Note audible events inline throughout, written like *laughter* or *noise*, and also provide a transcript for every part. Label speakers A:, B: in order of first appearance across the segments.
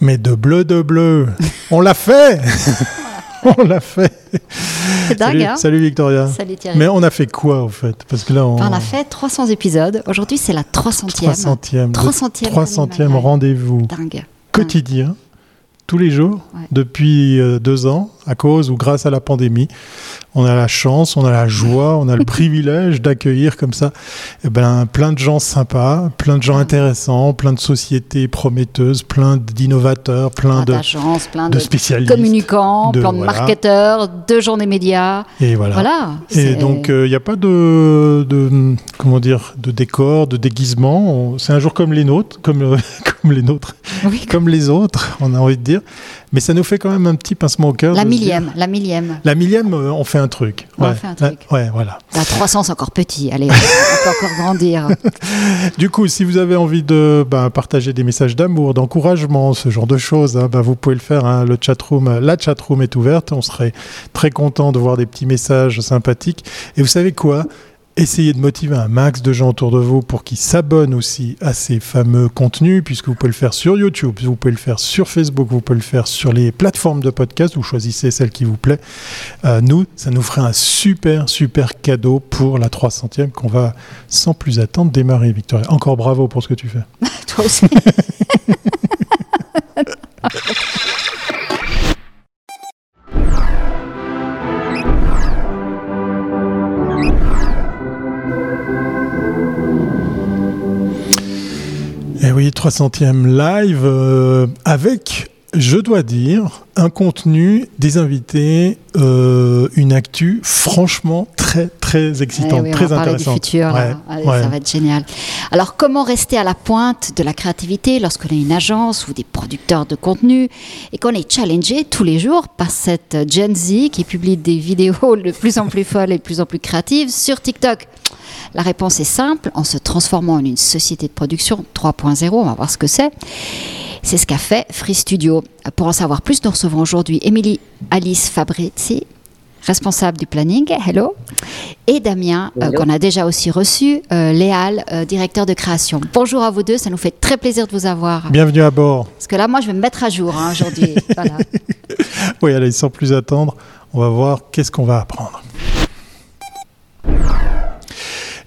A: Mais de bleu, de bleu. *laughs* On l'a fait *laughs* On l'a fait.
B: C'est dingue,
A: salut,
B: hein
A: salut Victoria.
B: Salut Thierry.
A: Mais on a fait quoi au fait? Parce que là, on,
B: on a fait 300 épisodes. Aujourd'hui, c'est la 300e.
A: 300e,
B: 300e
A: 300e rendez-vous
B: Dingue.
A: quotidien, tous les jours,
B: Ouais.
A: depuis euh, deux ans, à cause ou grâce à la pandémie. On a la chance, on a la joie, on a le *laughs* privilège d'accueillir comme ça eh ben, plein de gens sympas, plein de gens intéressants, plein de sociétés prometteuses, plein d'innovateurs, plein
B: Plein
A: de,
B: plein
A: de
B: de
A: spécialistes.
B: communicants,
A: de-
B: plein de
A: voilà.
B: marketeurs, de journées médias.
A: Et voilà.
B: Voilà.
A: Et donc, il n'y a pas de, de, comment dire, de décor, de déguisement. C'est un jour comme les nôtres, comme, euh, *laughs* comme les nôtres,
B: Oui,
A: comme les autres, on a envie de dire. Mais ça nous fait quand même un petit pincement au cœur.
B: la millième, la millième.
A: La millième, euh, on fait un truc.
B: On fait un truc.
A: Ouais, ouais, voilà.
B: La 300, c'est encore petit. Allez, on peut encore *laughs* grandir.
A: Du coup, si vous avez envie de bah, partager des messages d'amour, d'encouragement, ce genre de choses, hein, bah, vous pouvez le faire. hein. Le chatroom, la chatroom est ouverte. On serait très content de voir des petits messages sympathiques. Et vous savez quoi? Essayez de motiver un max de gens autour de vous pour qu'ils s'abonnent aussi à ces fameux contenus, puisque vous pouvez le faire sur YouTube, vous pouvez le faire sur Facebook, vous pouvez le faire sur les plateformes de podcast. Vous choisissez celle qui vous plaît. Euh, nous, ça nous ferait un super, super cadeau pour la 300e qu'on va sans plus attendre démarrer, Victoria. Encore bravo pour ce que tu fais. *laughs*
B: Toi aussi. *laughs*
A: oui, 300e live euh, avec, je dois dire, un contenu, des invités, euh, une actu franchement très, très
B: Eh
A: excitante,
B: oui, on
A: très
B: va parler du
A: intéressante.
B: futur. là.
A: Ouais,
B: Allez,
A: ouais.
B: Ça va être génial. Alors, comment rester à la pointe de la créativité lorsqu'on est une agence ou des producteurs de contenu et qu'on est challengé tous les jours par cette Gen Z qui publie des vidéos de plus en plus folles et de plus en plus créatives sur TikTok? La réponse est simple. En se transformant en une société de production 3.0, on va voir ce que c'est. C'est ce qu'a fait Free Studio. Pour en savoir plus, nous recevons aujourd'hui Émilie Alice Fabrizi, responsable du planning, hello, et Damien, euh, qu'on a déjà aussi reçu, euh, Léal, euh, directeur de création. Bonjour à vous deux, ça nous fait très plaisir de vous avoir.
A: Bienvenue à bord.
B: Parce que là, moi, je vais me mettre à jour hein, aujourd'hui. *laughs* Voilà.
A: Oui, allez, sans plus attendre, on va voir qu'est-ce qu'on va apprendre.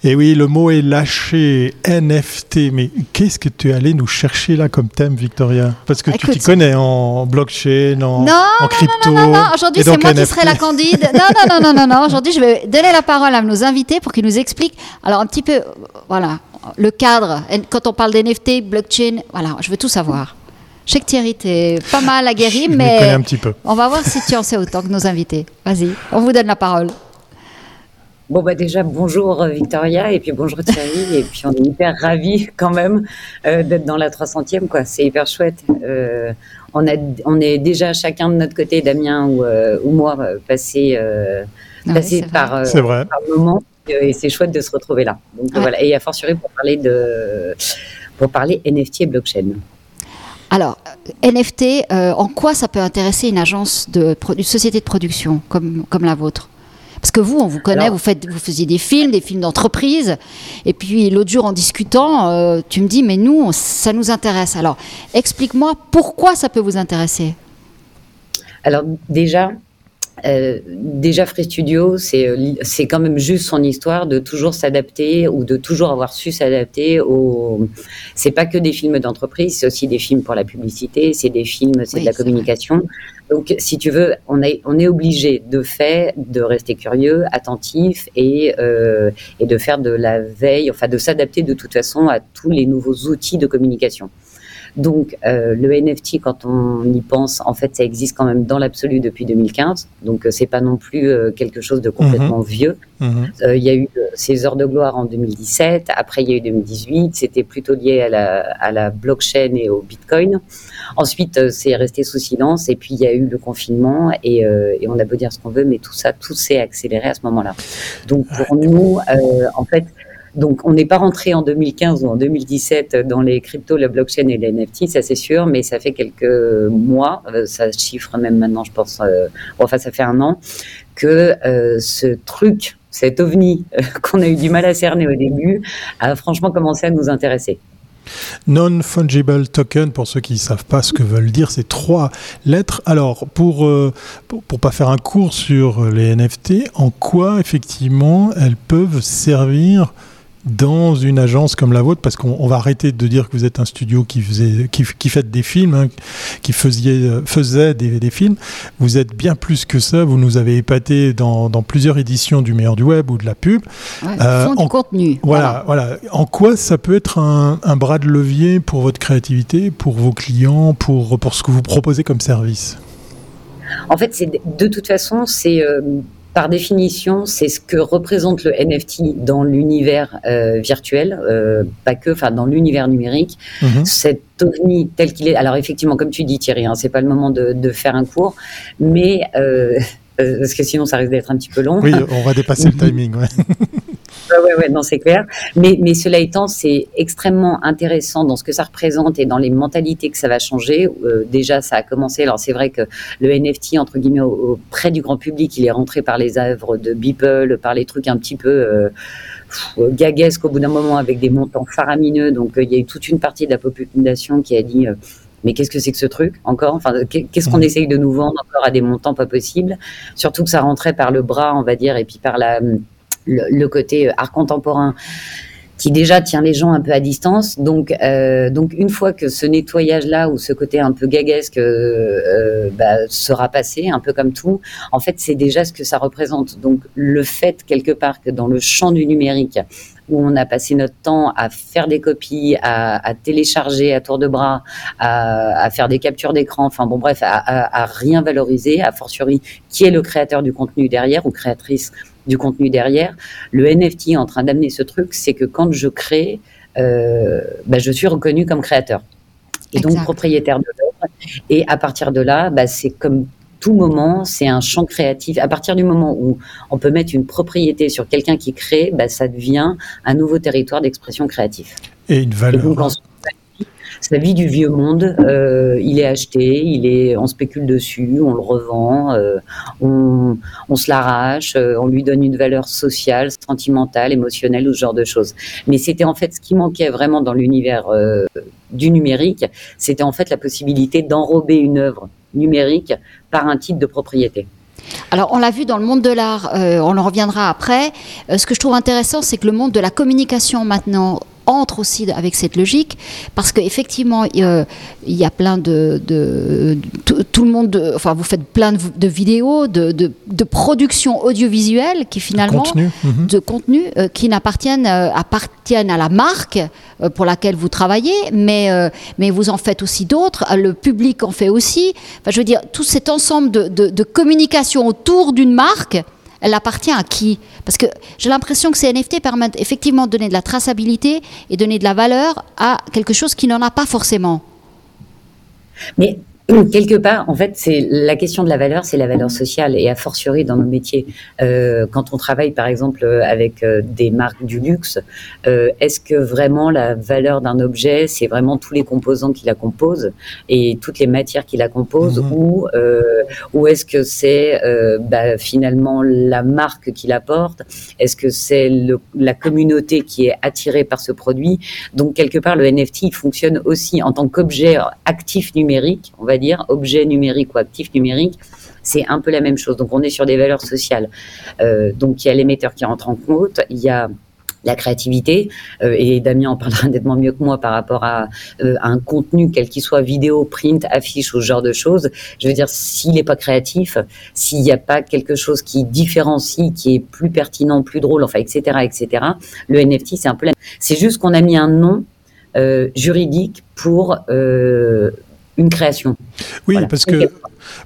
A: Et oui, le mot est lâché, NFT. Mais qu'est-ce que tu es allé nous chercher là comme thème, Victoria? Parce que tu t'y connais en blockchain, en,
B: Non,
A: en crypto.
B: Non, non, aujourd'hui,
A: et
B: c'est
A: donc
B: moi qui
A: NFT.
B: serai la candide. Non, non, non, non, non, non. Aujourd'hui, je vais donner la parole à nos invités pour qu'ils nous expliquent. Alors, un petit peu, voilà, le cadre. Quand on parle d'NFT, blockchain, voilà, je veux tout savoir. Je sais que Thierry, t'es pas mal aguerri,
A: Je
B: mais
A: connais un petit peu.
B: on va voir si tu en sais autant que nos invités. Vas-y, on vous donne la parole.
C: Bon, bah déjà, bonjour euh, Victoria, et puis bonjour Thierry, et puis on est hyper ravis *laughs* quand même euh, d'être dans la 300e, quoi. C'est hyper chouette. Euh, on, a, on est déjà chacun de notre côté, Damien ou, euh, ou moi, passé,
B: oui,
C: passé
B: vrai.
C: par, euh,
A: C'est vrai.
C: par moment, et c'est chouette de se retrouver là. Donc
B: Ouais.
C: voilà, et à fortiori pour parler de pour parler NFT et blockchain.
B: Alors, NFT, euh, en quoi ça peut intéresser une agence de une société de production comme, comme la vôtre? Parce que vous, on vous connaît,
C: Alors-
B: vous, faites, vous faisiez des films, des films d'entreprise. Et puis l'autre jour, en discutant, euh, tu me dis, mais nous, on- ça nous intéresse. Alors, explique-moi pourquoi ça peut vous intéresser.
C: Alors déjà, euh, déjà Free Studio, c'est euh, c'est quand même juste son histoire de toujours s'adapter ou de toujours avoir su s'adapter au. C'est pas que des films d'entreprise, c'est aussi des films pour la publicité, c'est des films, c'est
B: Oui,
C: de la
B: vrai.
C: communication. Donc, si tu veux, on est on est obligé de fait de rester curieux, attentif et euh, et de faire de la veille, enfin de s'adapter de toute façon à tous les nouveaux outils de communication. Donc, euh, le NFT, quand on y pense, en fait, ça existe quand même dans l'absolu depuis 2015. Donc, euh, c'est pas non plus euh, quelque chose de complètement vieux.
A: Mhm.
C: Euh, Il y a eu ces heures de gloire en 2017. Après, il y a eu 2018. C'était plutôt lié à la, à la blockchain et au Bitcoin. Ensuite, euh, c'est resté sous silence. Et puis, il y a eu le confinement. Et, euh, et on a beau dire ce qu'on veut, mais tout ça, tout s'est accéléré à ce moment-là. Donc, pour nous, euh, en fait, donc, on n'est pas rentré en 2015 ou en 2017 dans les cryptos, la blockchain et les NFT, ça c'est sûr, mais ça fait quelques mois, euh, ça chiffre même maintenant, je pense, euh, enfin ça fait un an, que euh, ce truc, cet ovni *laughs* qu'on a eu du mal à cerner au début, a franchement commencé à nous intéresser.
A: Non-fungible token, pour ceux qui ne savent pas ce que veulent dire, c'est trois lettres. Alors, pour, pour, pour, pas faire un cours sur les NFT, en quoi effectivement elles peuvent servir dans une agence comme la vôtre, parce qu'on va arrêter de dire que vous êtes un studio qui faisait, qui, qui fait des films, hein, qui faisiez, faisait des, des, films. Vous êtes bien plus que ça. Vous nous avez épaté dans, dans plusieurs éditions du meilleur du web ou de la pub.
B: Ouais, euh, en contenu.
A: Voilà, voilà, voilà. En quoi ça peut être un, un, bras de levier pour votre créativité, pour vos clients, pour, pour ce que vous proposez comme service?
C: En fait, c'est de toute façon, c'est euh, par définition, c'est ce que représente le NFT dans l'univers euh, virtuel, euh, pas que, enfin dans l'univers numérique. Mm -hmm. Cet ovni tel qu'il est. Alors effectivement, comme tu dis Thierry, hein, c'est pas le moment de, de, faire un cours, mais euh, parce que sinon ça risque d'être un petit peu long.
A: Oui, on va dépasser le *laughs* timing. *laughs* Ouais.
C: ouais, non, c'est clair. Mais, mais cela étant, c'est extrêmement intéressant dans ce que ça représente et dans les mentalités que ça va changer. Euh, déjà, ça a commencé. Alors, c'est vrai que le NFT, entre guillemets, auprès du grand public, il est rentré par les œuvres de Beeple, par les trucs un petit peu euh, gaguesques au bout d'un moment avec des montants faramineux. Donc, euh, il y a eu toute une partie de la population qui a dit euh, mais qu'est-ce que c'est que ce truc encore? Enfin, qu'est-ce qu'on mmh. essaye de nous vendre encore à des montants pas possibles? Surtout que ça rentrait par le bras, on va dire, et puis par la le, le, côté art contemporain qui déjà tient les gens un peu à distance. Donc, euh, donc une fois que ce nettoyage-là ou ce côté un peu gaguesque euh, bah, sera passé, un peu comme tout, en fait, c'est déjà ce que ça représente. Donc, le fait quelque part que dans le champ du numérique, où on a passé notre temps à faire des copies, à, à télécharger à tour de bras, à, à faire des captures d'écran, enfin bon bref, à, à, rien valoriser, a fortiori qui est le créateur du contenu derrière ou créatrice du contenu derrière. Le NFT est en train d'amener ce truc, c'est que quand je crée, euh, bah, je suis reconnu comme créateur et exact. donc propriétaire de l'œuvre. Et à partir de là, bah, c'est comme tout moment, c'est un champ créatif. À partir du moment où on peut mettre une propriété sur quelqu'un qui crée, bah, ça devient un nouveau territoire d'expression créative.
A: Et une valeur. Et donc,
C: sa vie du vieux monde. Euh, il est acheté, il est, on spécule dessus, on le revend, euh, on, on, se l'arrache, euh, on lui donne une valeur sociale, sentimentale, émotionnelle ou ce genre de choses. Mais c'était en fait ce qui manquait vraiment dans l'univers du numérique, c'était en fait la possibilité d'enrober une œuvre numérique un titre de propriété.
B: Alors, on l'a vu dans le monde de l'art, euh, on en reviendra après. Euh, ce que je trouve intéressant, c'est que le monde de la communication maintenant entre aussi avec cette logique parce qu'effectivement euh, il y a plein de, tout le monde de, enfin vous faites plein de, de vidéos de, de, production audiovisuelle qui finalement
A: contenu. Mm -hmm.
B: de contenu euh, qui n'appartiennent euh, appartiennent à la marque euh, pour laquelle vous travaillez mais mais vous en faites aussi d'autres le public en fait aussi enfin, je veux dire tout cet ensemble de, communication autour d'une marque elle appartient à qui Parce que j'ai l'impression que ces NFT permettent effectivement de donner de la traçabilité et donner de la valeur à quelque chose qui n'en a pas forcément.
C: Mais *clears throat* quelque part, en fait, c'est la question de la valeur, c'est la valeur sociale et a fortiori dans nos métiers. Euh, quand on travaille, par exemple, avec euh, des marques du luxe, euh, est-ce que vraiment la valeur d'un objet, c'est vraiment tous les composants qui la composent et toutes les matières qui la composent, mmh. ou euh, ou est-ce que c'est euh, bah, finalement la marque qui la porte? Est-ce que c'est la communauté qui est attirée par ce produit? Donc quelque part, le NFT il fonctionne aussi en tant qu'objet actif numérique, on va dire, objet numérique ou actif numérique, c'est un peu la même chose. Donc on est sur des valeurs sociales. Euh, donc il y a l'émetteur qui rentre en compte, il y a la créativité euh, et Damien en parlera *laughs* nettement mieux que moi par rapport à, euh, à un contenu quel qu'il soit vidéo, print, affiche ou ce genre de choses. Je veux dire s'il n'est pas créatif, s'il n'y a pas quelque chose qui différencie, qui est plus pertinent, plus drôle, enfin etc etc. Le NFT c'est un peu la... c'est juste qu'on a mis un nom juridique pour une création.
A: Oui, voilà. parce que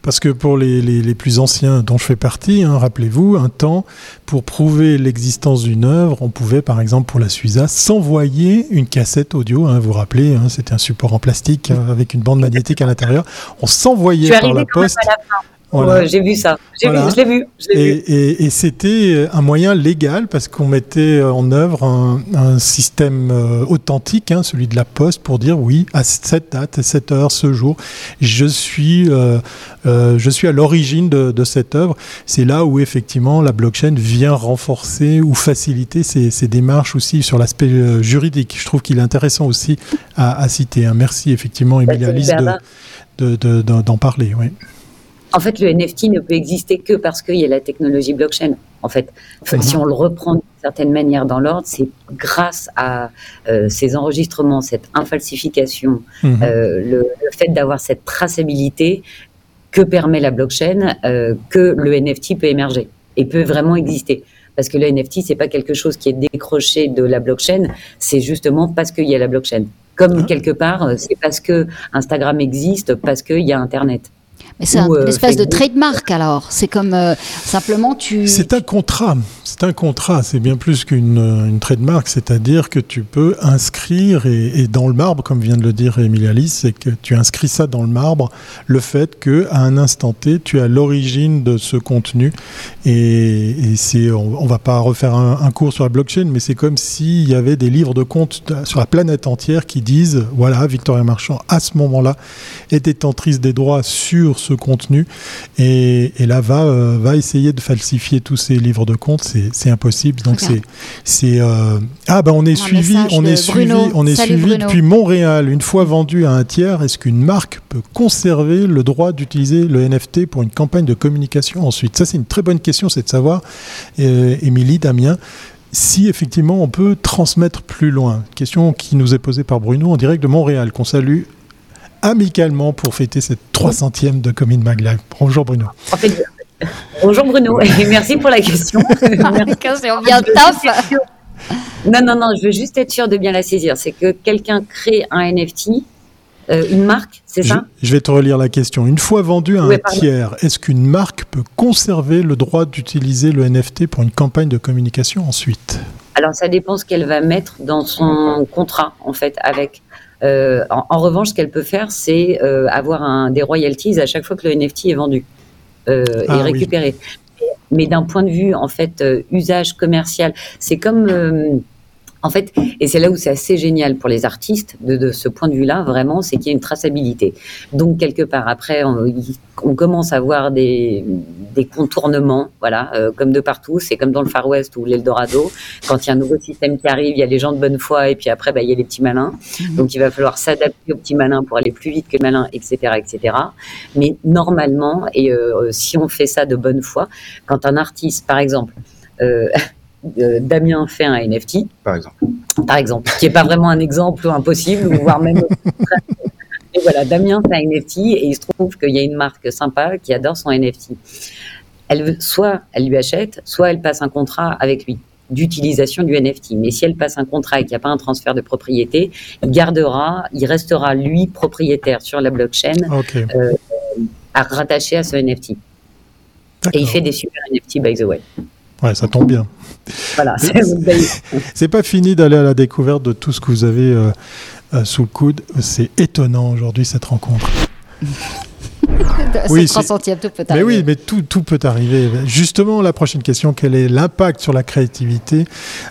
A: parce que pour les, les, les, plus anciens dont je fais partie, hein, rappelez-vous, un temps, pour prouver l'existence d'une œuvre, on pouvait, par exemple, pour la Suiza, s'envoyer une cassette audio. Hein, vous vous rappelez, hein, c'était un support en plastique avec une bande magnétique à l'intérieur. On s'envoyait par la poste.
C: J'ai vu ça. J'ai vu, je l'ai vu.
A: Et, c'était un moyen légal parce qu'on mettait en œuvre un, système euh, authentique, hein, celui de la Poste, pour dire oui, à cette date, à cette heure, ce jour, je suis, euh, euh, je suis à l'origine de, cette œuvre. C'est là où effectivement la blockchain vient renforcer ou faciliter ces, démarches aussi sur l'aspect juridique. Je trouve qu'il est intéressant aussi à, citer. Hein. Merci effectivement, bah, Alice, d'en parler. Oui.
C: En fait, le NFT ne peut exister que parce qu'il y a la technologie blockchain. En fait, si on le reprend d'une certaine manière dans l'ordre, c'est grâce à euh, ces enregistrements, cette infalsification, mhm. euh, le, fait d'avoir cette traçabilité que permet la blockchain, euh, que le NFT peut émerger et peut vraiment exister. Parce que le NFT, c'est pas quelque chose qui est décroché de la blockchain, c'est justement parce qu'il y a la blockchain. Comme ah. quelque part, c'est parce que Instagram existe, parce qu'il y a Internet.
B: Mais c'est une euh, espèce de trademark alors. C'est comme euh, simplement tu.
A: C'est un contrat. C'est un contrat. C'est bien plus qu'une une trademark. C'est-à-dire que tu peux inscrire et, dans le marbre, comme vient de le dire Emilia Alice, c'est que tu inscris ça dans le marbre, le fait que à un instant T, tu as l'origine de ce contenu. Et, et c'est, on, ne va pas refaire un, un, cours sur la blockchain, mais c'est comme s'il y avait des livres de comptes sur la planète entière qui disent, voilà, Victoria Marchand à ce moment-là est détentrice des droits sur ce contenu et, là va, euh, va essayer de falsifier tous ces livres de comptes, c'est impossible. Donc c'est c'est euh, ah ben on est suivi, on est suivi, on est suivi depuis Montréal. Une fois vendu à un tiers, est-ce qu'une marque peut conserver le droit d'utiliser le NFT pour une campagne de communication ensuite? Ça c'est une très bonne question, c'est de savoir, euh, Émilie, Damien si effectivement on peut transmettre plus loin. Question qui nous est posée par Bruno en direct de Montréal, qu'on salue amicalement pour fêter cette 300e de Commune Mag Bonjour Bruno.
C: bonjour Bruno et *laughs* merci pour la question. *laughs*
B: question bien
C: Non, non, non, je veux juste être sûr de bien la saisir. C'est que quelqu'un crée un NFT, euh, une marque, c'est ça
A: Je vais te relire la question. Une fois vendu à un tiers, est-ce qu'une marque peut conserver le droit d'utiliser le NFT pour une campagne de communication ensuite?
C: Alors ça dépend ce qu'elle va mettre dans son contrat en fait avec euh, en, revanche, ce qu'elle peut faire, c'est euh, avoir un, des royalties à chaque fois que le NFT est vendu euh, et ah récupéré. Mais d'un point de vue, en fait, usage commercial, c'est comme en fait, et c'est là où c'est assez génial pour les artistes de, ce point de vue-là, vraiment, c'est qu'il y a une traçabilité. Donc quelque part, après, on, commence à voir des, contournements, voilà, euh, comme de partout. C'est comme dans le Far West ou l'Eldorado. Quand il y a un nouveau système qui arrive, il y a les gens de bonne foi et puis après, bah, il y a les petits malins. Mhm. Donc il va falloir s'adapter aux petits malins pour aller plus vite que les malins, etc., etc. Mais normalement, et euh, si on fait ça de bonne foi, quand un artiste, par exemple, euh, Damien fait un NFT,
D: par exemple,
C: par exemple, qui est pas vraiment un exemple impossible, voire même. *laughs* et voilà, Damien fait un NFT et il se trouve qu'il y a une marque sympa qui adore son NFT. Elle, soit elle lui achète, soit elle passe un contrat avec lui d'utilisation du NFT. Mais si elle passe un contrat et qu'il n'y a pas un transfert de propriété, il gardera, il restera lui propriétaire sur la blockchain euh, à rattacher à ce NFT. Et il fait des super NFT, by the way.
A: Ouais, ça tombe bien. Voilà. *laughs* C'est pas fini d'aller à la découverte de tout ce que vous avez euh, euh, sous le coude. C'est étonnant aujourd'hui cette rencontre. *laughs*
B: oui, tout peut arriver.
A: Mais oui, mais tout, tout, peut arriver. Justement, la prochaine question, quel est l'impact sur la créativité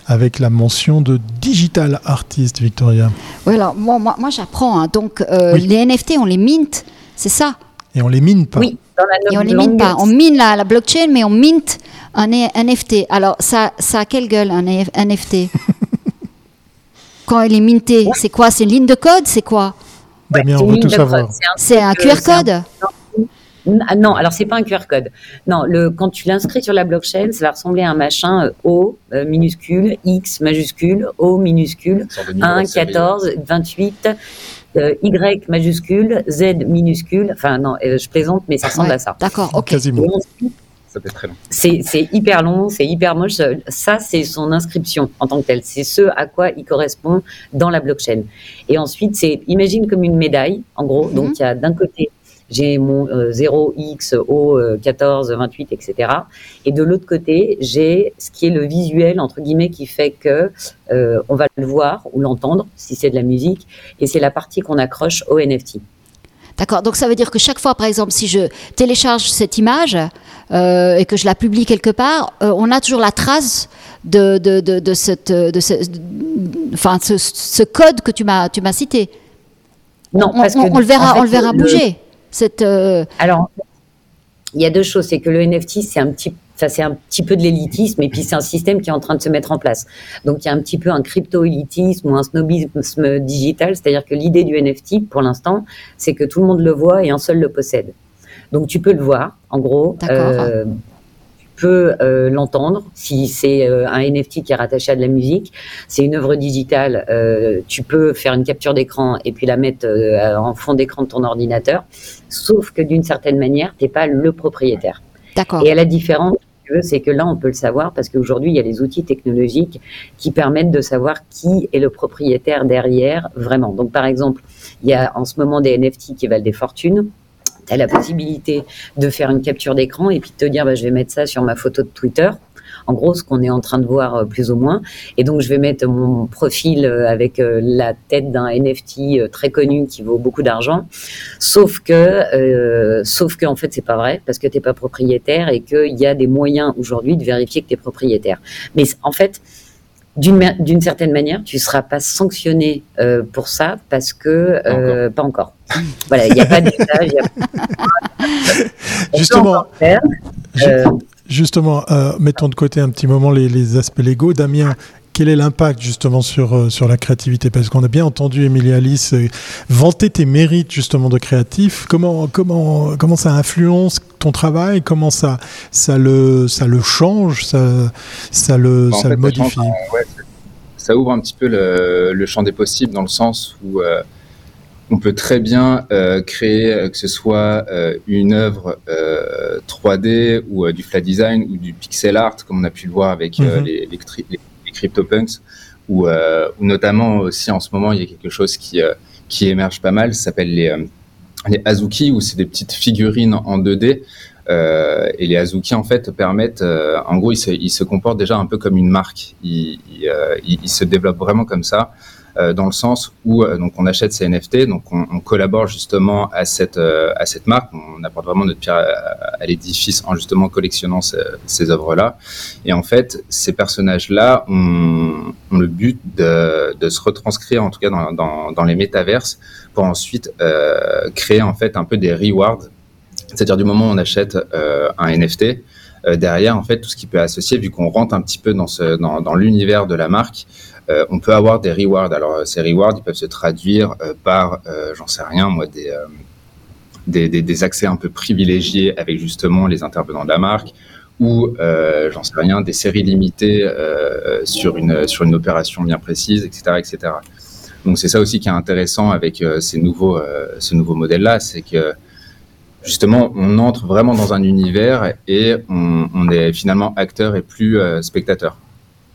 A: avec la mention de digital artist, Victoria?
B: Oui, alors moi, moi, j'apprends. Hein. Donc, euh, les NFT, on les mint, c'est ça
A: Et on les mine pas.
C: Oui,
B: dans la Et on les mine pas. On mine la, la blockchain, mais on mint un NFT. Alors, ça, ça a quelle gueule, un NFT *laughs* Quand il est minté, c'est quoi? C'est une ligne de code? C'est quoi?
A: Damien, on veut tout savoir.
B: C'est un, QR code?
C: Non, alors c'est pas un QR code. Non, le, quand tu l'inscris sur la blockchain, ça va ressembler à un machin euh, O euh, minuscule, X majuscule, O minuscule, 1, 14, 28, Y majuscule, Z minuscule. Enfin non, euh, je plaisante, mais ça ressemble à ça.
B: D'accord, ok.
A: Quasiment.
C: C'est hyper long, c'est hyper moche. Ça, c'est son inscription en tant que telle. C'est ce à quoi il correspond dans la blockchain. Et ensuite, c'est, imagine comme une médaille, en gros. Mhm. Donc, il y a d'un côté, j'ai mon 0x, O, 14, 28, etc. Et de l'autre côté, j'ai ce qui est le visuel, entre guillemets, qui fait que euh, on va le voir ou l'entendre, si c'est de la musique. Et c'est la partie qu'on accroche au NFT.
B: D'accord. Donc ça veut dire que chaque fois, par exemple, si je télécharge cette image euh, et que je la publie quelque part, euh, on a toujours la trace de, de, de, de cette, de ce, enfin, ce, ce, code que tu m'as, cité.
C: Non,
B: on,
C: parce
B: on,
C: que
B: on le verra,
C: en fait,
B: on le verra
C: le-
B: bouger. Cette, euh,
C: Alors, il y a deux choses. C'est que le NFT, c'est un petit, ça c'est un petit peu de l'élitisme, et puis c'est un système qui est en train de se mettre en place. Donc, il y a un petit peu un crypto-élitisme ou un snobisme digital, c'est-à-dire que l'idée du NFT, pour l'instant, c'est que tout le monde le voit et un seul le possède. Donc, tu peux le voir, en gros.
B: D'accord.
C: Euh, tu peux euh, l'entendre si c'est euh, un NFT qui est rattaché à de la musique. C'est une œuvre digitale. euh, tu peux faire une capture d'écran et puis la mettre euh, en fond d'écran de ton ordinateur. Sauf que d'une certaine manière, t'es pas le propriétaire.
B: D'accord.
C: Et à la différence, c'est que là, on peut le savoir parce qu'aujourd'hui, il y a les outils technologiques qui permettent de savoir qui est le propriétaire derrière vraiment. Donc, par exemple, il y a en ce moment des NFT qui valent des fortunes. Tu as la possibilité de faire une capture d'écran et puis de te dire, bah, je vais mettre ça sur ma photo de Twitter. En gros, ce qu'on est en train de voir euh, plus ou moins. Et donc, je vais mettre mon profil euh, avec euh, la tête d'un NFT très connu qui vaut beaucoup d'argent. Sauf que, euh, sauf que en fait, c'est pas vrai parce que t'es pas propriétaire et qu'il y a des moyens aujourd'hui de vérifier que tu es propriétaire. Mais en fait, d'une certaine manière, tu seras pas sanctionné euh, pour ça parce que euh, pas encore. Voilà, il n'y a pas a-
A: Justement,
C: faire. Euh,
A: justement euh, mettons de côté un petit moment les, les aspects légaux. Damien, quel est l'impact justement sur, euh, sur la créativité? Parce qu'on a bien entendu Emilie Alice euh, vanter tes mérites justement de créatif. Comment, comment, comment ça influence ton travail? Comment ça, ça, le, ça le change? Ça, ça le,
D: Bah,
A: ça
D: fait,
A: le
D: ça
A: modifie
D: ouais, ça- ouvre un petit peu le, le champ des possibles dans le sens où euh, on peut très bien euh, créer, que ce soit euh, une œuvre euh, 3D ou du flat design ou du pixel art, comme on a pu le voir avec les, les- les CryptoPunks, ou, euh, ou notamment aussi en ce moment, il y a quelque chose qui, euh, qui émerge pas mal, ça s'appelle les, euh, les Azuki, où c'est des petites figurines en 2D. Euh, et les Azuki en fait permettent, en gros, ils se, ils se comportent déjà un peu comme une marque. Ils, ils, se développent vraiment comme ça, dans le sens où euh, donc on achète ces NFT, donc on, collabore justement à cette euh, à cette marque. On apporte vraiment notre pierre à, l'édifice en justement collectionnant ce- ces œuvres-là. Et en fait, ces personnages-là ont, ont le but de, de se retranscrire, en tout cas dans, dans, les métaverses, pour ensuite euh, créer en fait un peu des rewards c'est-à-dire du moment où on achète euh, un NFT, euh, derrière, en fait, tout ce qui peut associer, vu qu'on rentre un petit peu dans, dans l'univers de la marque, euh, on peut avoir des rewards. Alors, euh, ces rewards, ils peuvent se traduire euh, par, j'en sais rien, moi, des, des, accès un peu privilégiés avec justement les intervenants de la marque, ou, j'en sais rien, des séries limitées sur, une, sur une opération bien précise, etc. etc. Donc, c'est ça aussi qui est intéressant avec ces nouveaux, ce nouveau modèle-là, c'est que justement, on entre vraiment dans un univers et on, est finalement acteur et plus spectateur.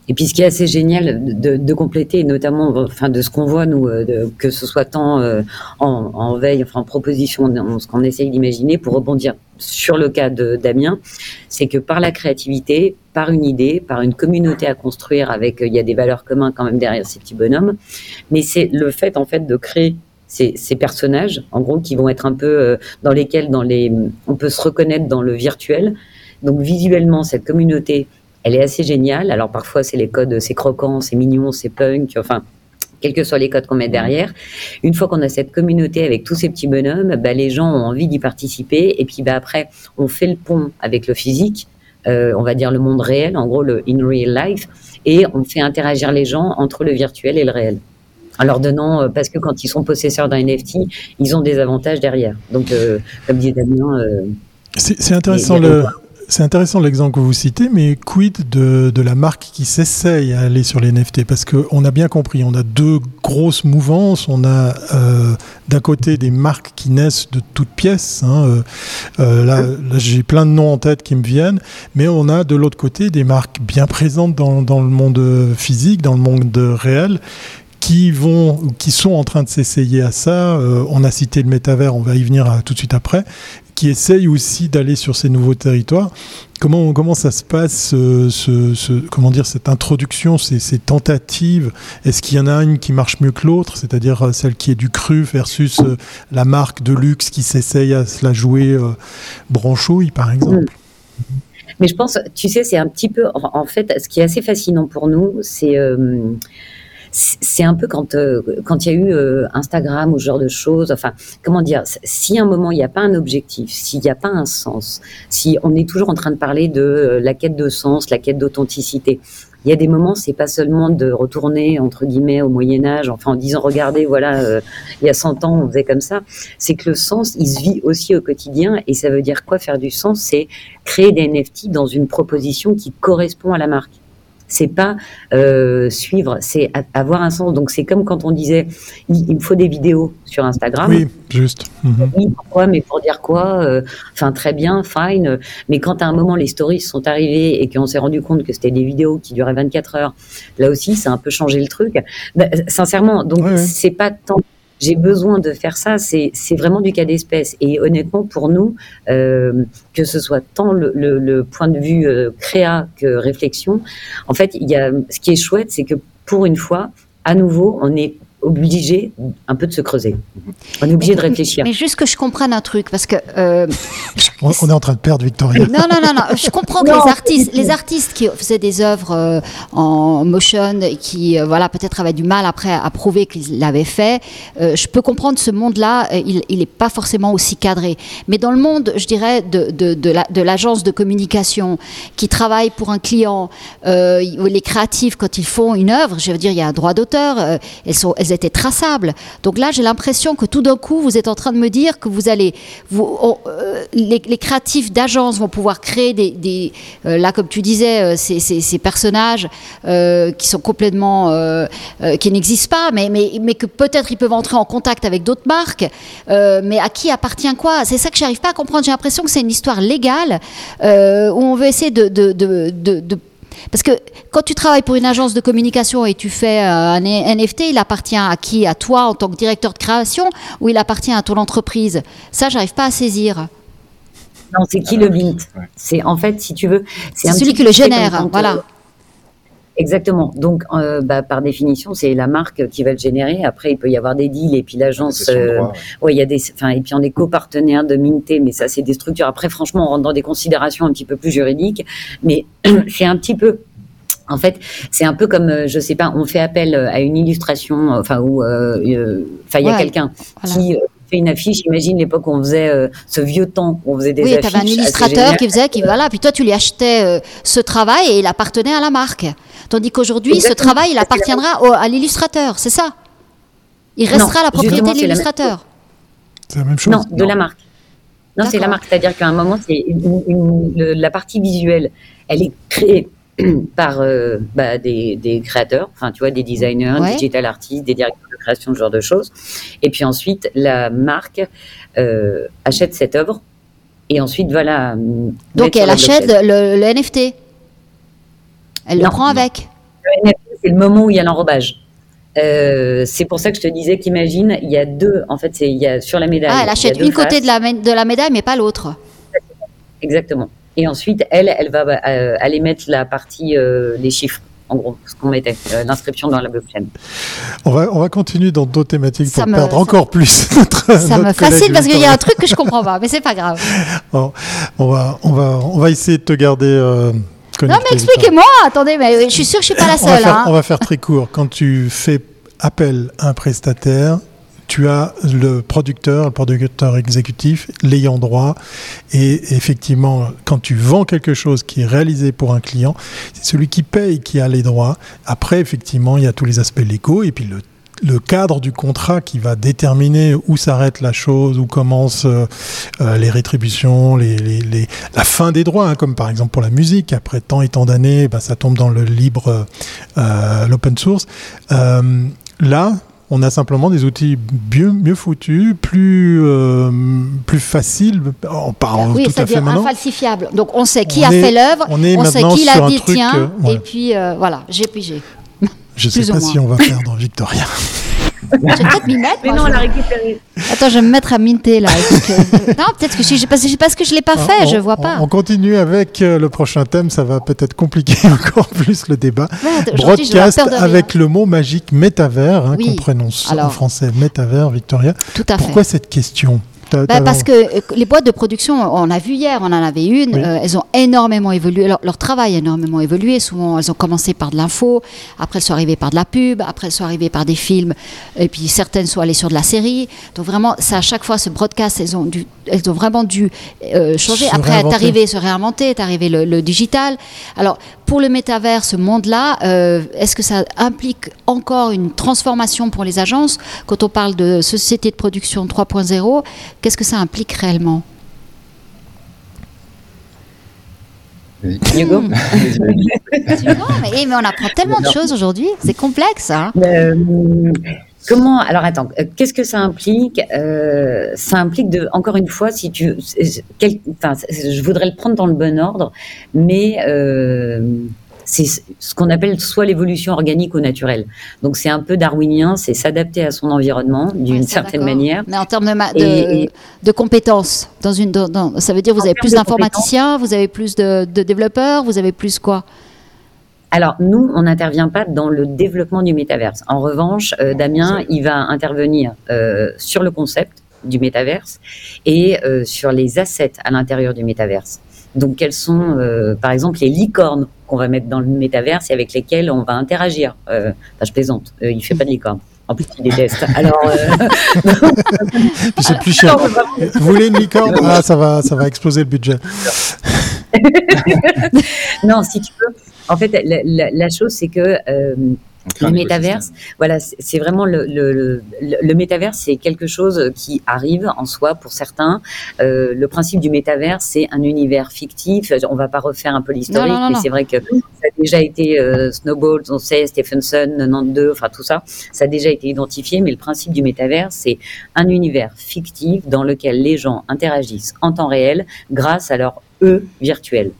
C: Et puis ce qui est assez génial de, de compléter, notamment enfin, de ce qu'on voit, nous, euh, de- que ce soit tant euh, en, en veille, enfin en proposition, en ce qu'on essaye d'imaginer, pour rebondir sur le cas de Damien, c'est que par la créativité, par une idée, par une communauté à construire, avec euh, il y a des valeurs communes quand même derrière ces petits bonhommes, mais c'est le fait en fait de créer ces, ces personnages, en gros, qui vont être un peu euh, dans lesquels dans les, on peut se reconnaître dans le virtuel. Donc visuellement, cette communauté, elle est assez géniale. Alors parfois, c'est les codes, c'est croquant, c'est mignon, c'est punk, enfin, quels que soient les codes qu'on met derrière. Une fois qu'on a cette communauté avec tous ces petits bonhommes, bah, les gens ont envie d'y participer. Et puis bah, après, on fait le pont avec le physique, euh, on va dire le monde réel, en gros le in real life, et on fait interagir les gens entre le virtuel et le réel. En leur donnant, euh, parce que quand ils sont possesseurs d'un NFT, ils ont des avantages derrière. Donc, euh, comme dit Damien, euh,
A: C'est intéressant le. C'est intéressant l'exemple que vous citez, mais quid de, la marque qui s'essaye à aller sur les NFT Parce qu'on a bien compris, on a deux grosses mouvances. On a euh, d'un côté des marques qui naissent de toutes pièces. hein, euh, euh, là, j'ai plein de noms en tête qui me viennent. Mais on a de l'autre côté des marques bien présentes dans le monde physique, dans le monde réel, qui vont, qui sont en train de s'essayer à ça. on a cité le métavers, on va y venir tout de suite après qui essayent aussi d'aller sur ces nouveaux territoires. Comment, comment ça se passe, ce, comment dire, cette introduction, ces, tentatives? Est-ce qu'il y en a une qui marche mieux que l'autre, c'est-à-dire euh, celle qui est du cru versus euh, la marque de luxe qui s'essaye à se la jouer euh, branchouille, par exemple?
C: Mais je pense, tu sais, c'est un petit peu, en fait, ce qui est assez fascinant pour nous, c'est c'est un peu quand euh, quand il y a eu euh, Instagram ou ce genre de choses. Enfin, comment dire Si à un moment il n'y a pas un objectif, s'il n'y a pas un sens, si on est toujours en train de parler de euh, la quête de sens, la quête d'authenticité. Il y a des moments, c'est pas seulement de retourner entre guillemets au Moyen Âge, enfin en disant regardez, voilà, il y a 100 ans on faisait comme ça. C'est que le sens, il se vit aussi au quotidien, et ça veut dire quoi faire du sens? C'est créer des NFT dans une proposition qui correspond à la marque c'est pas euh, suivre, c'est avoir un sens. Donc c'est comme quand on disait il, me faut des vidéos sur Instagram.
A: Oui, juste.
C: Mhm. Oui, pourquoi Mais pour dire quoi euh, Enfin très bien, fine. Mais quand à un moment les stories sont arrivées et qu'on s'est rendu compte que c'était des vidéos qui duraient 24 heures, là aussi ça a un peu changé le truc. Ben, sincèrement, donc c'est pas tant j'ai besoin de faire ça, c'est vraiment du cas d'espèce. Et honnêtement, pour nous, euh, que ce soit tant le, point de vue euh, créa que réflexion, en fait, y a, ce qui est chouette, c'est que pour une fois, à nouveau, on est obligé un peu de se creuser. On est obligé de réfléchir.
B: Mais juste que je comprenne un truc, parce que... Euh,
A: on, est en train de perdre Victoria.
B: Non, non, non, non. je comprends que les artistes, les artistes qui faisaient des œuvres euh, en motion et qui, euh, voilà, peut-être avaient du mal après à prouver qu'ils l'avaient fait, je peux comprendre ce monde-là, il n'est pas forcément aussi cadré. Mais dans le monde, je dirais, de, de, de l'agence de communication qui travaille pour un client, les créatifs, quand ils font une œuvre, je veux dire, il y a un droit d'auteur, elles sont... Elles était traçable. Donc là, j'ai l'impression que tout d'un coup, vous êtes en train de me dire que vous allez, vous, euh, les, créatifs d'agence vont pouvoir créer des, euh, là, comme tu disais, euh, ces, ces, personnages qui sont complètement, qui n'existent pas, mais, mais, mais que peut-être ils peuvent entrer en contact avec d'autres marques. mais à qui appartient quoi? C'est ça que j'arrive pas à comprendre. J'ai l'impression que c'est une histoire légale où on veut essayer de, de, de, de parce que quand tu travailles pour une agence de communication et tu fais euh, un NFT, il appartient à qui? À toi en tant que directeur de création ou il appartient à ton entreprise? Ça, j'arrive pas à saisir.
C: Non, c'est qui le mint C'est en fait, si tu veux,
B: c'est celui qui le génère. Voilà.
C: Exactement. Donc, euh, bah, par définition, c'est la marque qui va le générer. Après, il peut y avoir des deals et puis l'agence. Euh, ouais, il y a des. Enfin, et puis on est copartenaire de Minté, mais ça, c'est des structures. Après, franchement, on rentre dans des considérations un petit peu plus juridiques, mais *clears throat* c'est un petit peu. En fait, c'est un peu comme, euh, je sais pas, on fait appel à une illustration, enfin, où, enfin, il y a quelqu'un qui fait une affiche. Imagine l'époque où on faisait ce vieux temps où on faisait des affiches.
B: Oui, tu avais un illustrateur qui faisait, qui voilà, puis toi tu lui achetais ce travail et il appartenait à la marque. Tandis qu'aujourd'hui, ce travail, il appartiendra à l'illustrateur, c'est ça? Il restera la propriété de l'illustrateur.
A: C'est la même chose.
C: Non, de la marque. Non, c'est la marque. C'est-à-dire qu'à un moment, c'est la partie visuelle, elle est créée *clears throat* par euh, bah, des, créateurs, enfin, tu vois, des designers, des digital artistes, des directeurs de création, ce genre de choses. Et puis ensuite, la marque euh, achète cette œuvre et ensuite, voilà.
B: Donc, elle achète le, le, NFT elle le prend avec.
C: C'est le moment où il y a l'enrobage. Euh, c'est pour ça que je te disais qu'imagine, il y a deux, en fait, c'est il y a sur la médaille.
B: Ah, elle achète une côté de la, de la médaille, mais pas l'autre.
C: Exactement. Et ensuite, elle, elle va euh, aller mettre la partie euh, des chiffres. En gros, ce qu'on mettait, l'inscription dans la blockchain.
A: On va, on va continuer dans d'autres thématiques pour perdre encore plus *laughs*
B: notre. Ça me fascine parce qu'il y a un truc que je comprends pas, mais c'est pas grave. *laughs*
A: on, va, on, va, on va essayer de te garder
B: non, mais expliquez-moi. Attendez, mais je suis sûre que je suis pas la seule.
A: Hein. On va, faire, très court. Quand tu fais appel à un prestataire, tu as le producteur, le producteur exécutif, l'ayant droit. Et effectivement, quand tu vends quelque chose qui est réalisé pour un client, c'est celui qui paye qui a les droits. Après, effectivement, il y a tous les aspects légaux et puis le le cadre du contrat qui va déterminer où s'arrête la chose, où commencent euh, euh, les rétributions, les, la fin des droits, hein, comme par exemple pour la musique. Après tant et tant d'années, bah, ça tombe dans le libre, euh, l'open source. là, on a simplement des outils mieux, mieux foutus, plus, plus faciles,
B: en parlant oui, tout à fait maintenant. infalsifiable. Donc on sait qui a fait l'œuvre, on, on sait qui la détient, et puis voilà, j'ai pigé.
A: Je sais pas si on va perdre *laughs* Victoria.
B: Je vais peut-être m'y mettre.
C: Mais non, on l'a récupéré.
B: Attends, je vais me mettre à minter là. *laughs* non, peut-être que je, parce que je l'ai pas fait, je vois pas.
A: On continue avec euh, le prochain thème, ça va peut-être compliquer *laughs* encore plus le débat. Broadcast avec le mot magique métavers, hein, comprenons en français métavers, Victoria.
B: Tout à
A: fait. Pourquoi cette question?
B: Bah, parce que euh, les boîtes de production, on a vu hier, on en avait une, euh, elles ont énormément évolué, leur, leur, travail a énormément évolué. Souvent, elles ont commencé par de l'info, après elles sont arrivées par de la pub, après elles sont arrivées par des films, et puis certaines sont allées sur de la série. Donc vraiment, ça à chaque fois, ce broadcast, elles ont, dû, elles ont vraiment dû euh, changer. après, est arrivé se réinventer, est arrivé le, le, digital. Alors, pour le métavers, ce monde-là, est-ce que ça implique encore une transformation pour les agences Quand on parle de société de production 3.0, Qu'est-ce que ça implique réellement
C: Hugo hmm. *laughs*
B: mais, mais, on apprend tellement de choses aujourd'hui, c'est complexe. Hein
C: euh, comment Alors attends, euh, qu'est-ce que ça implique euh, Ça implique de, encore une fois, si tu, enfin, je voudrais le prendre dans le bon ordre, mais c'est ce qu'on appelle soit l'évolution organique ou naturelle. Donc c'est un peu darwinien, c'est s'adapter à son environnement d'une certaine manière.
B: Mais en termes de, de, compétences, dans une, ça veut dire vous avez plus d'informaticiens, vous avez plus de, développeurs, vous avez plus quoi?
C: Alors, nous, on n'intervient pas dans le développement du métaverse. En revanche, euh, Damien, il va intervenir euh, sur le concept du métaverse et euh, sur les assets à l'intérieur du métaverse. Donc, quelles sont, par exemple, les licornes qu'on va mettre dans le métaverse et avec lesquelles on va interagir enfin, Je plaisante, il ne fait pas de licorne. En plus, il déteste. *laughs* Alors,
A: c'est plus cher. *laughs* Vous voulez une licorne? Ah, ça va, ça va exploser le budget. *laughs*
C: non, si tu veux. En fait, la, la chose, c'est que le métaverse, voilà, c'est vraiment le, le, le, métaverse, c'est quelque chose qui arrive en soi pour certains. Euh, le principe du métaverse, c'est un univers fictif. On va pas refaire un peu l'historique, mais c'est vrai que ça a déjà été euh, Snowball, on sait, Stephenson, 92, enfin tout ça, ça a déjà été identifié. Mais le principe du métaverse, c'est un univers fictif dans lequel les gens interagissent en temps réel grâce à leur eux virtuels.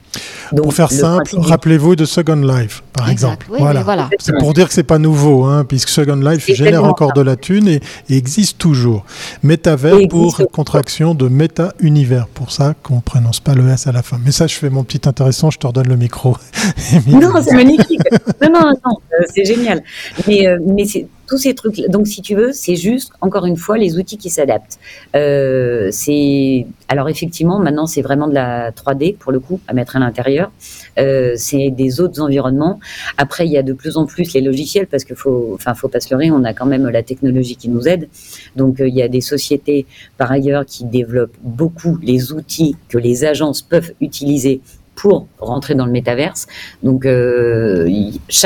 A: pour faire simple, rappelez-vous de Second Life, par exemple. voilà. C'est pour dire que c'est pas nouveau, hein, puisque Second Life génère encore de la thune et, existe toujours. Métavers pour contraction de méta-univers. Pour ça qu'on ne prononce pas le S à la fin. Mais ça, je fais mon petit intéressant, je te redonne le micro. *laughs*
C: non, c'est magnifique. non, non, non, euh, c'est génial. Mais, euh, mais c'est tous ces trucs. Donc, si tu veux, c'est juste, encore une fois, les outils qui s'adaptent. Euh, c'est alors effectivement, maintenant, c'est vraiment de la 3D pour le coup à mettre à l'intérieur. Euh, c'est des autres environnements. Après, il y a de plus en plus les logiciels parce qu'il faut, enfin, faut pas se leurrer, on a quand même la technologie qui nous aide. Donc, euh, il y a des sociétés par ailleurs qui développent beaucoup les outils que les agences peuvent utiliser pour rentrer dans le métaverse. Donc, euh,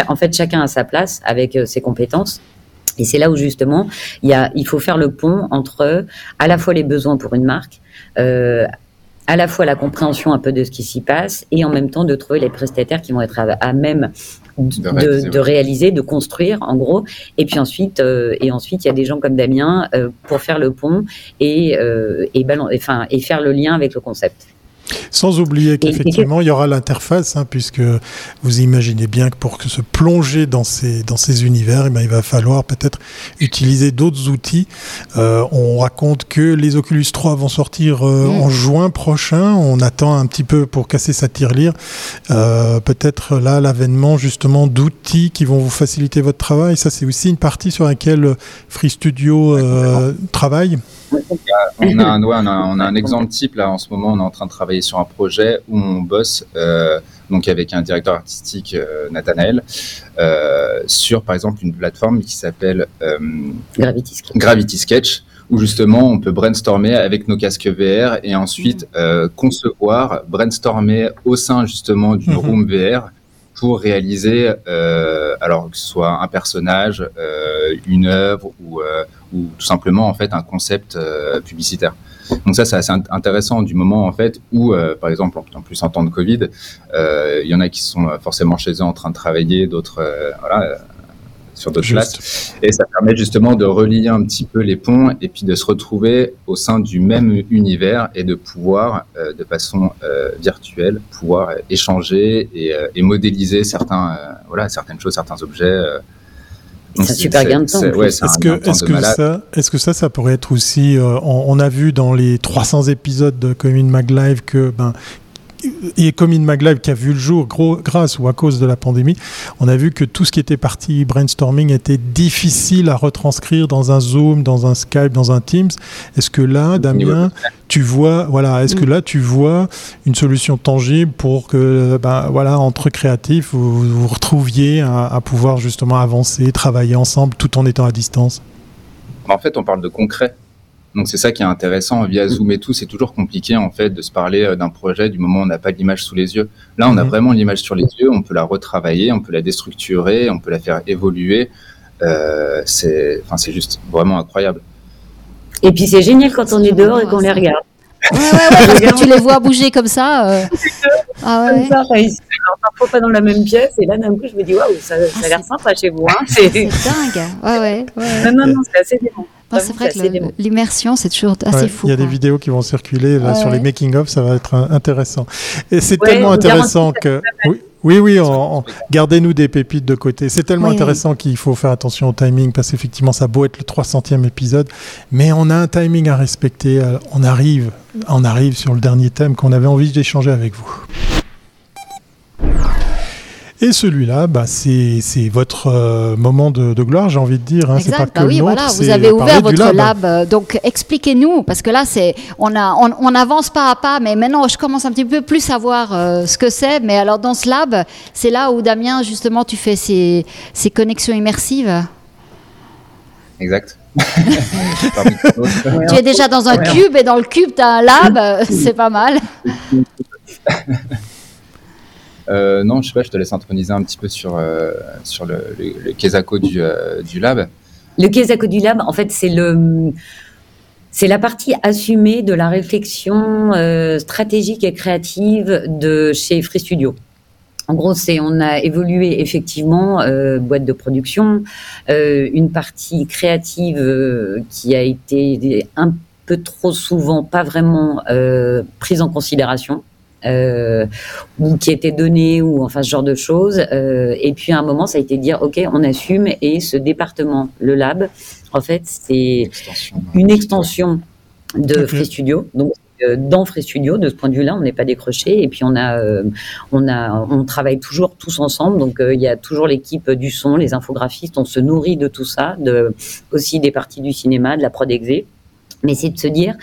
C: en fait, chacun a sa place avec euh, ses compétences. Et c'est là où justement, il, y a, il faut faire le pont entre à la fois les besoins pour une marque, euh, à la fois la compréhension un peu de ce qui s'y passe, et en même temps de trouver les prestataires qui vont être à, même de, réaliser, de, construire, en gros. Et puis ensuite, euh, et ensuite, il y a des gens comme Damien euh, pour faire le pont et, et, enfin, et faire le lien avec le concept.
A: Sans oublier qu'effectivement, il y aura l'interface, hein, puisque vous imaginez bien que pour se plonger dans ces, dans ces univers, eh ben, il va falloir peut-être utiliser d'autres outils. Euh, on raconte que les Oculus 3 vont sortir euh, mm. en juin prochain. On attend un petit peu pour casser sa tirelire. Euh, peut-être là, l'avènement justement d'outils qui vont vous faciliter votre travail. Ça, c'est aussi une partie sur laquelle Free Studio travaille.
D: On a, un, on, a, on a, un exemple type là en ce moment. On est en train de travailler sur un projet où on bosse euh, donc avec un directeur artistique euh, Nathanaël euh, sur par exemple une plateforme qui s'appelle
C: Gravity Sketch.
D: Gravity Sketch où justement on peut brainstormer avec nos casques VR et ensuite mm. concevoir, brainstormer au sein justement d'une mm-hmm. room VR pour réaliser, euh, alors que ce soit un personnage, euh, une œuvre ou, ou, tout simplement en fait un concept publicitaire. Donc ça, c'est assez intéressant du moment en fait où, euh, par exemple, en plus en temps de Covid, il y en a qui sont forcément chez eux en train de travailler, d'autres, voilà sur d'autres places. Et ça permet justement de relier un petit peu les ponts et puis de se retrouver au sein du même univers et de pouvoir, euh, de façon euh, virtuelle, pouvoir échanger et, euh, et modéliser certains, voilà, certaines choses, certains objets
C: C'est un super gain de temps.
A: est-ce que, ça, est-ce que ça, ça pourrait être aussi, euh, on, a vu dans les 300 épisodes de Commune Mag Live que ben et comme In Maglive qui a vu le jour gros, grâce ou à cause de la pandémie, on a vu que tout ce qui était parti brainstorming était difficile à retranscrire dans un Zoom, dans un Skype, dans un Teams. Est-ce que là, Damien, tu vois, voilà, est-ce que mm. là tu vois une solution tangible pour que, ben, voilà, entre créatifs, vous vous retrouviez à, à pouvoir justement avancer, travailler ensemble tout en étant à distance?
D: En fait, on parle de concret. Donc c'est ça qui est intéressant via mm. Zoom et tout. C'est toujours compliqué en fait de se parler euh, d'un projet du moment où on n'a pas l'image sous les yeux. Là, on a mm-hmm. vraiment l'image sur les yeux. On peut la retravailler, on peut la déstructurer, on peut la faire évoluer. Euh, c'est, enfin, c'est juste vraiment incroyable.
C: Et puis c'est génial quand on est dehors et qu'on les regarde.
B: Ouais, ouais, ouais, parce que *laughs* tu les vois bouger comme ça. Euh...
C: Ah ouais. Comme ça, parfois pas dans la même pièce. Et là, d'un coup, je me dis, waouh, ça, ça a l'air sympa chez vous. Hein.
B: C'est dingue. Ouais, ouais. ouais.
C: Non, non, non, c'est assez dément
B: c'est vrai que l'immersion, c'est toujours assez fou.
A: Il y a des vidéos qui vont circuler là, sur les making-of, ça va être intéressant. Et c'est tellement intéressant que. Oui, oui, gardez-nous des pépites de côté. C'est tellement intéressant qu'il faut faire attention au timing parce qu'effectivement, ça a beau être le 300e épisode, mais on a un timing à respecter. On arrive, on arrive sur le dernier thème qu'on avait envie d'échanger avec vous. Et celui-là, bah, c'est votre euh, moment de, gloire, j'ai envie de dire. Hein.
B: Exact.
A: Pas
B: bah que oui, voilà, vous avez ouvert votre lab. Donc expliquez-nous, parce que là, c'est on, a, on, avance pas à pas, mais maintenant je commence un petit peu plus à voir euh, ce que c'est. Mais alors dans ce lab, c'est là où Damien, justement, tu fais ces, ces connexions immersives.
D: Exact. *laughs*
B: tu es déjà dans un cube et dans le cube, tu as un lab, c'est pas mal. *laughs*
D: Euh, non, je sais pas, je te laisse introniser un petit peu sur, euh, sur le, le, euh, du lab.
C: Le Kesako du lab, en fait, c'est le. C'est la partie assumée de la réflexion stratégique et créative de chez Free Studio. En gros, c'est on a évolué effectivement boîte de production, une partie créative qui a été un peu trop souvent pas vraiment prise en considération euh, ou qui était donné ou enfin ce genre de choses. Euh, et puis à un moment, ça a été de dire ok, on assume et ce département, le lab, en fait, c'est une extension de Free Studio. Donc euh, dans Free Studio, de ce point de vue-là, on n'est pas décroché. Et puis on a, euh, on a, on travaille toujours tous ensemble. Donc euh, il y a toujours l'équipe du son, les infographistes. On se nourrit de tout ça, de aussi des parties du cinéma, de la prod exé mais c'est de se dire,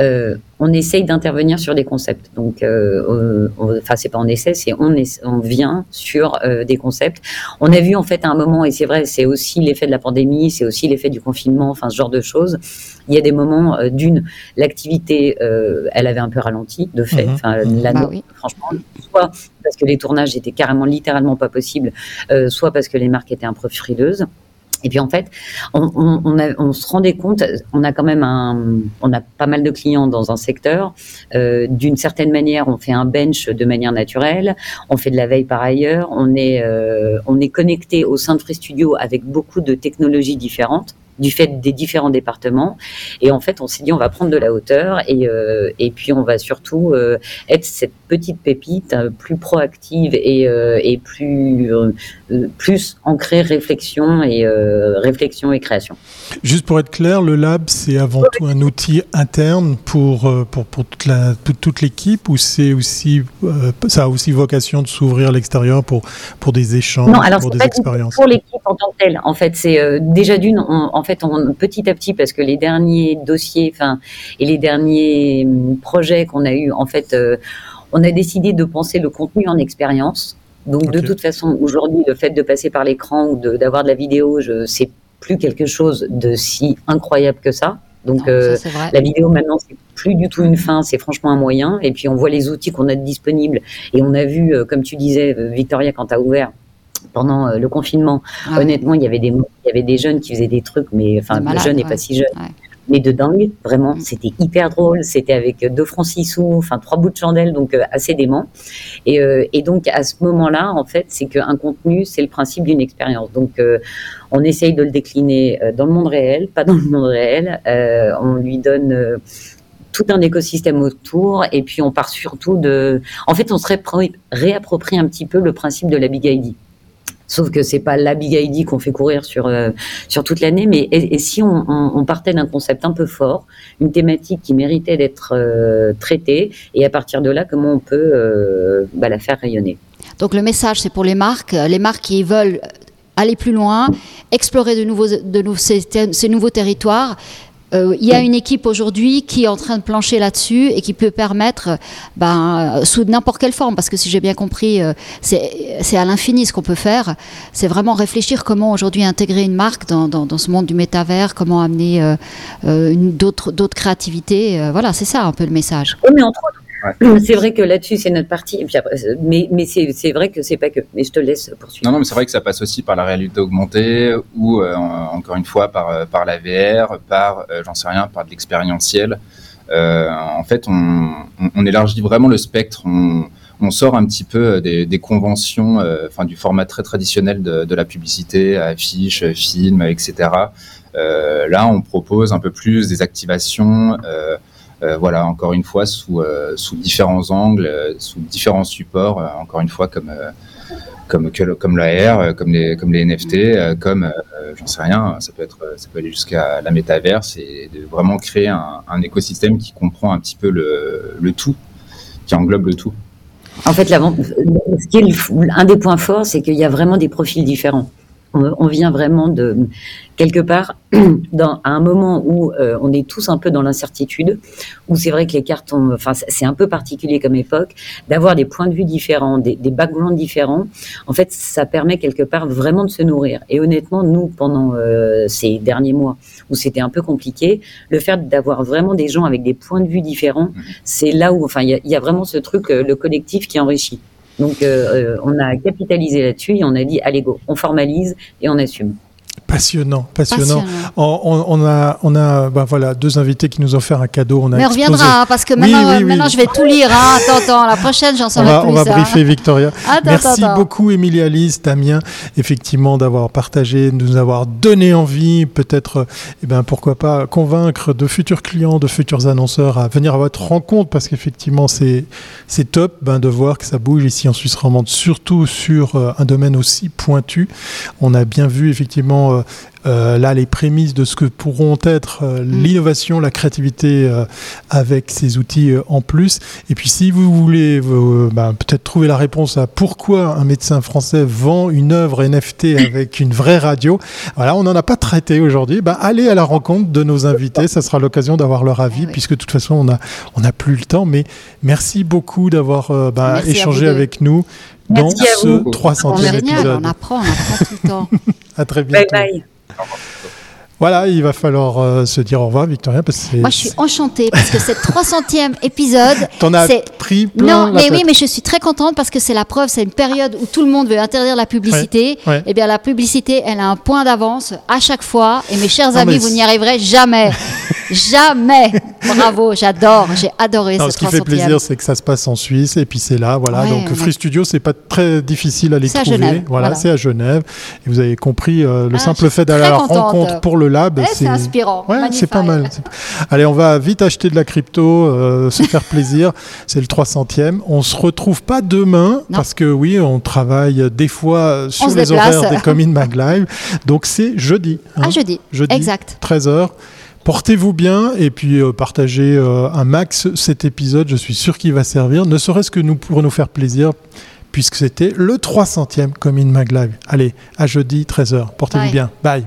C: euh, on essaye d'intervenir sur des concepts. Donc, euh, enfin, c'est pas on essaie, c'est on, on vient sur euh, des concepts. On a vu en fait à un moment, et c'est vrai, c'est aussi l'effet de la pandémie, c'est aussi l'effet du confinement, enfin ce genre de choses. Il y a des moments euh, d'une, l'activité, euh, elle avait un peu ralenti, de fait. Mhm. Enfin, bah franchement, soit parce que les tournages étaient carrément littéralement pas possibles, soit parce que les marques étaient un peu frileuses. Et puis en fait, on, on, on, se rendait compte, on a quand même un, on a pas mal de clients dans un secteur. Euh, D'une certaine manière, on fait un bench de manière naturelle. On fait de la veille par ailleurs. On est, euh, on est connecté au sein de Free Studio avec beaucoup de technologies différentes du fait des différents départements. Et en fait, on s'est dit, on va prendre de la hauteur et, euh, et puis on va surtout euh, être cette petite pépite euh, plus proactive et, et plus, plus ancrée réflexion et, réflexion et création.
A: Juste pour être clair, le lab, c'est avant tout un outil interne pour, pour, pour toute, la, toute l'équipe ou c'est aussi, ça a aussi vocation de s'ouvrir à l'extérieur pour, pour des échanges, non, alors pour des expériences?
C: Pour l'équipe en tant que telle, en fait, c'est déjà d'une, en fait, fait, on, petit à petit, parce que les derniers dossiers, enfin, et les derniers hum, projets qu'on a eu, en fait, euh, on a décidé de penser le contenu en expérience. Donc, de toute façon, aujourd'hui, le fait de passer par l'écran ou d'avoir de, la vidéo, je c'est plus quelque chose de si incroyable que ça. Donc, euh, la vidéo maintenant, c'est plus du tout une fin, c'est franchement un moyen. Et puis, on voit les outils qu'on a disponibles. Et on a vu, euh, comme tu disais, Victoria, quand tu as ouvert, pendant euh, le confinement. Ah Honnêtement, il y avait des il y avait des jeunes qui faisaient des trucs, mais enfin, le jeune n'est pas si jeune. Mais de dingue, vraiment, mm. c'était hyper drôle. C'était avec deux francs six sous, enfin trois bouts de chandelle, donc euh, assez dément. Et, euh, et, donc à ce moment-là, en fait, c'est qu'un contenu, c'est le principe d'une expérience. Donc on essaye de le décliner dans le monde réel, pas dans le monde réel. on lui donne tout un écosystème autour et puis on part surtout de en fait on se réapproprie un petit peu le principe de la big ID Sauf que c'est pas la big ID qu'on fait courir sur euh, sur toute l'année, mais si on, partait d'un concept un peu fort, une thématique qui méritait d'être euh, traitée, et à partir de là, comment on peut euh, bah, la faire rayonner.
B: Donc le message, c'est pour les marques, les marques qui veulent aller plus loin, explorer de nouveaux, de ces nouveaux territoires, euh, il y a une équipe aujourd'hui qui est en train de plancher là-dessus et qui peut permettre, ben, sous n'importe quelle forme, parce que si j'ai bien compris, euh, c'est à l'infini ce qu'on peut faire, c'est vraiment réfléchir comment aujourd'hui intégrer une marque dans, dans, ce monde du métavers, comment amener euh, d'autres créativités. voilà, c'est ça un peu le message.
C: C'est vrai que là-dessus, c'est notre partie. mais mais c'est vrai que c'est pas que. Mais je te laisse poursuivre.
D: Non, non, mais c'est vrai que ça passe aussi par la réalité augmentée ou, euh, encore une fois, par, euh, par la VR, par, euh, j'en sais rien, par de l'expérientiel. en fait, on, on, élargit vraiment le spectre. On, on sort un petit peu des, des conventions, enfin du format très traditionnel de, de la publicité, affiches, films, etc. là, on propose un peu plus des activations. Euh, voilà, encore une fois, sous, euh, sous différents angles, euh, sous différents supports, encore une fois, comme, comme, comme l'AR, comme les, comme les NFT, comme, j'en sais rien, ça peut, être, ça peut aller jusqu'à la métaverse et de vraiment créer un, écosystème qui comprend un petit peu le, le tout, qui englobe le tout.
C: En fait, ce qui est un des points forts, c'est qu'il y a vraiment des profils différents on, vient vraiment de quelque part *clears throat* dans, à un moment où euh, on est tous un peu dans l'incertitude, où c'est vrai que les cartes, enfin c'est un peu particulier comme époque, d'avoir des points de vue différents, des, des, backgrounds différents. En fait, ça permet quelque part vraiment de se nourrir. Et honnêtement, nous, pendant euh, ces derniers mois où c'était un peu compliqué, le fait d'avoir vraiment des gens avec des points de vue différents, mmh. c'est là où, enfin, il y, y, a vraiment ce truc, euh, le collectif qui enrichit. Donc, euh, euh, on a capitalisé là-dessus et on a dit, allez go, on formalise et on assume.
A: Passionnant, passionnant. On, a, on a bah voilà, deux invités qui nous ont fait un cadeau. On a
B: Mais on reviendra, hein, parce que maintenant, maintenant je vais tout lire. Hein. Attends, attends, la prochaine, j'en saurai plus.
A: On va briefer Victoria. *laughs* Merci beaucoup, Emilie Alice, Damien, effectivement, d'avoir partagé, de nous avoir donné envie, peut-être, eh ben, pourquoi pas, convaincre de futurs clients, de futurs annonceurs à venir à votre rencontre, parce qu'effectivement, c'est top ben, de voir que ça bouge ici en Suisse romande, surtout sur euh, un domaine aussi pointu. On a bien vu, effectivement, euh, euh, là les prémices de ce que pourront être euh, mm. l'innovation, la créativité avec ces outils en plus. Et puis si vous voulez bah, peut-être trouver la réponse à pourquoi un médecin français vend une œuvre NFT avec une vraie radio, voilà, on n'en a pas traité aujourd'hui. Bah, allez à la rencontre de nos invités, ça sera l'occasion d'avoir leur avis, puisque de toute façon on a on n'a plus le temps. Mais merci beaucoup d'avoir bah, échangé avec nous dans ce 300e épisode.
B: On apprend, on apprend tout le temps. *laughs*
A: à très bientôt. Bye bye. Voilà, il va falloir euh, se dire au revoir, Victoria. Parce que
B: Moi, je suis enchantée parce que c'est 300e *laughs* épisode.
A: T'en as pris
B: plein Non, mais oui, mais je suis très contente parce que c'est la preuve, c'est une période où tout le monde veut interdire la publicité. Et Eh bien, la publicité, elle a un point d'avance à chaque fois. Et mes chers amis, vous n'y arriverez jamais. *laughs* Jamais. Bravo, j'adore, j'ai adoré ce 300e.
A: Ce qui fait plaisir, c'est que ça se passe en Suisse et puis c'est là, voilà. donc Free Studio, c'est pas très difficile à les trouver. Genève, voilà, c'est à Genève. Et vous avez compris euh, le ah, simple fait d'aller à la rencontre pour le lab,
B: c'est inspirant.
A: Ouais, c'est pas mal. Allez, on va vite acheter de la crypto, euh, se faire plaisir. C'est le 300e. On se retrouve pas demain parce que oui, on travaille des fois sur les horaires des Comin Mag Live. Donc c'est jeudi.
B: Hein. Ah, jeudi. Jeudi. Exact.
A: 13h. Portez-vous bien et puis euh, partagez euh, un max cet épisode. Je suis sûr qu'il va servir, ne serait-ce que nous pour nous faire plaisir, puisque c'était le 300e Comin Mag Live. Allez, à jeudi 13h. Portez-vous bien. Bye.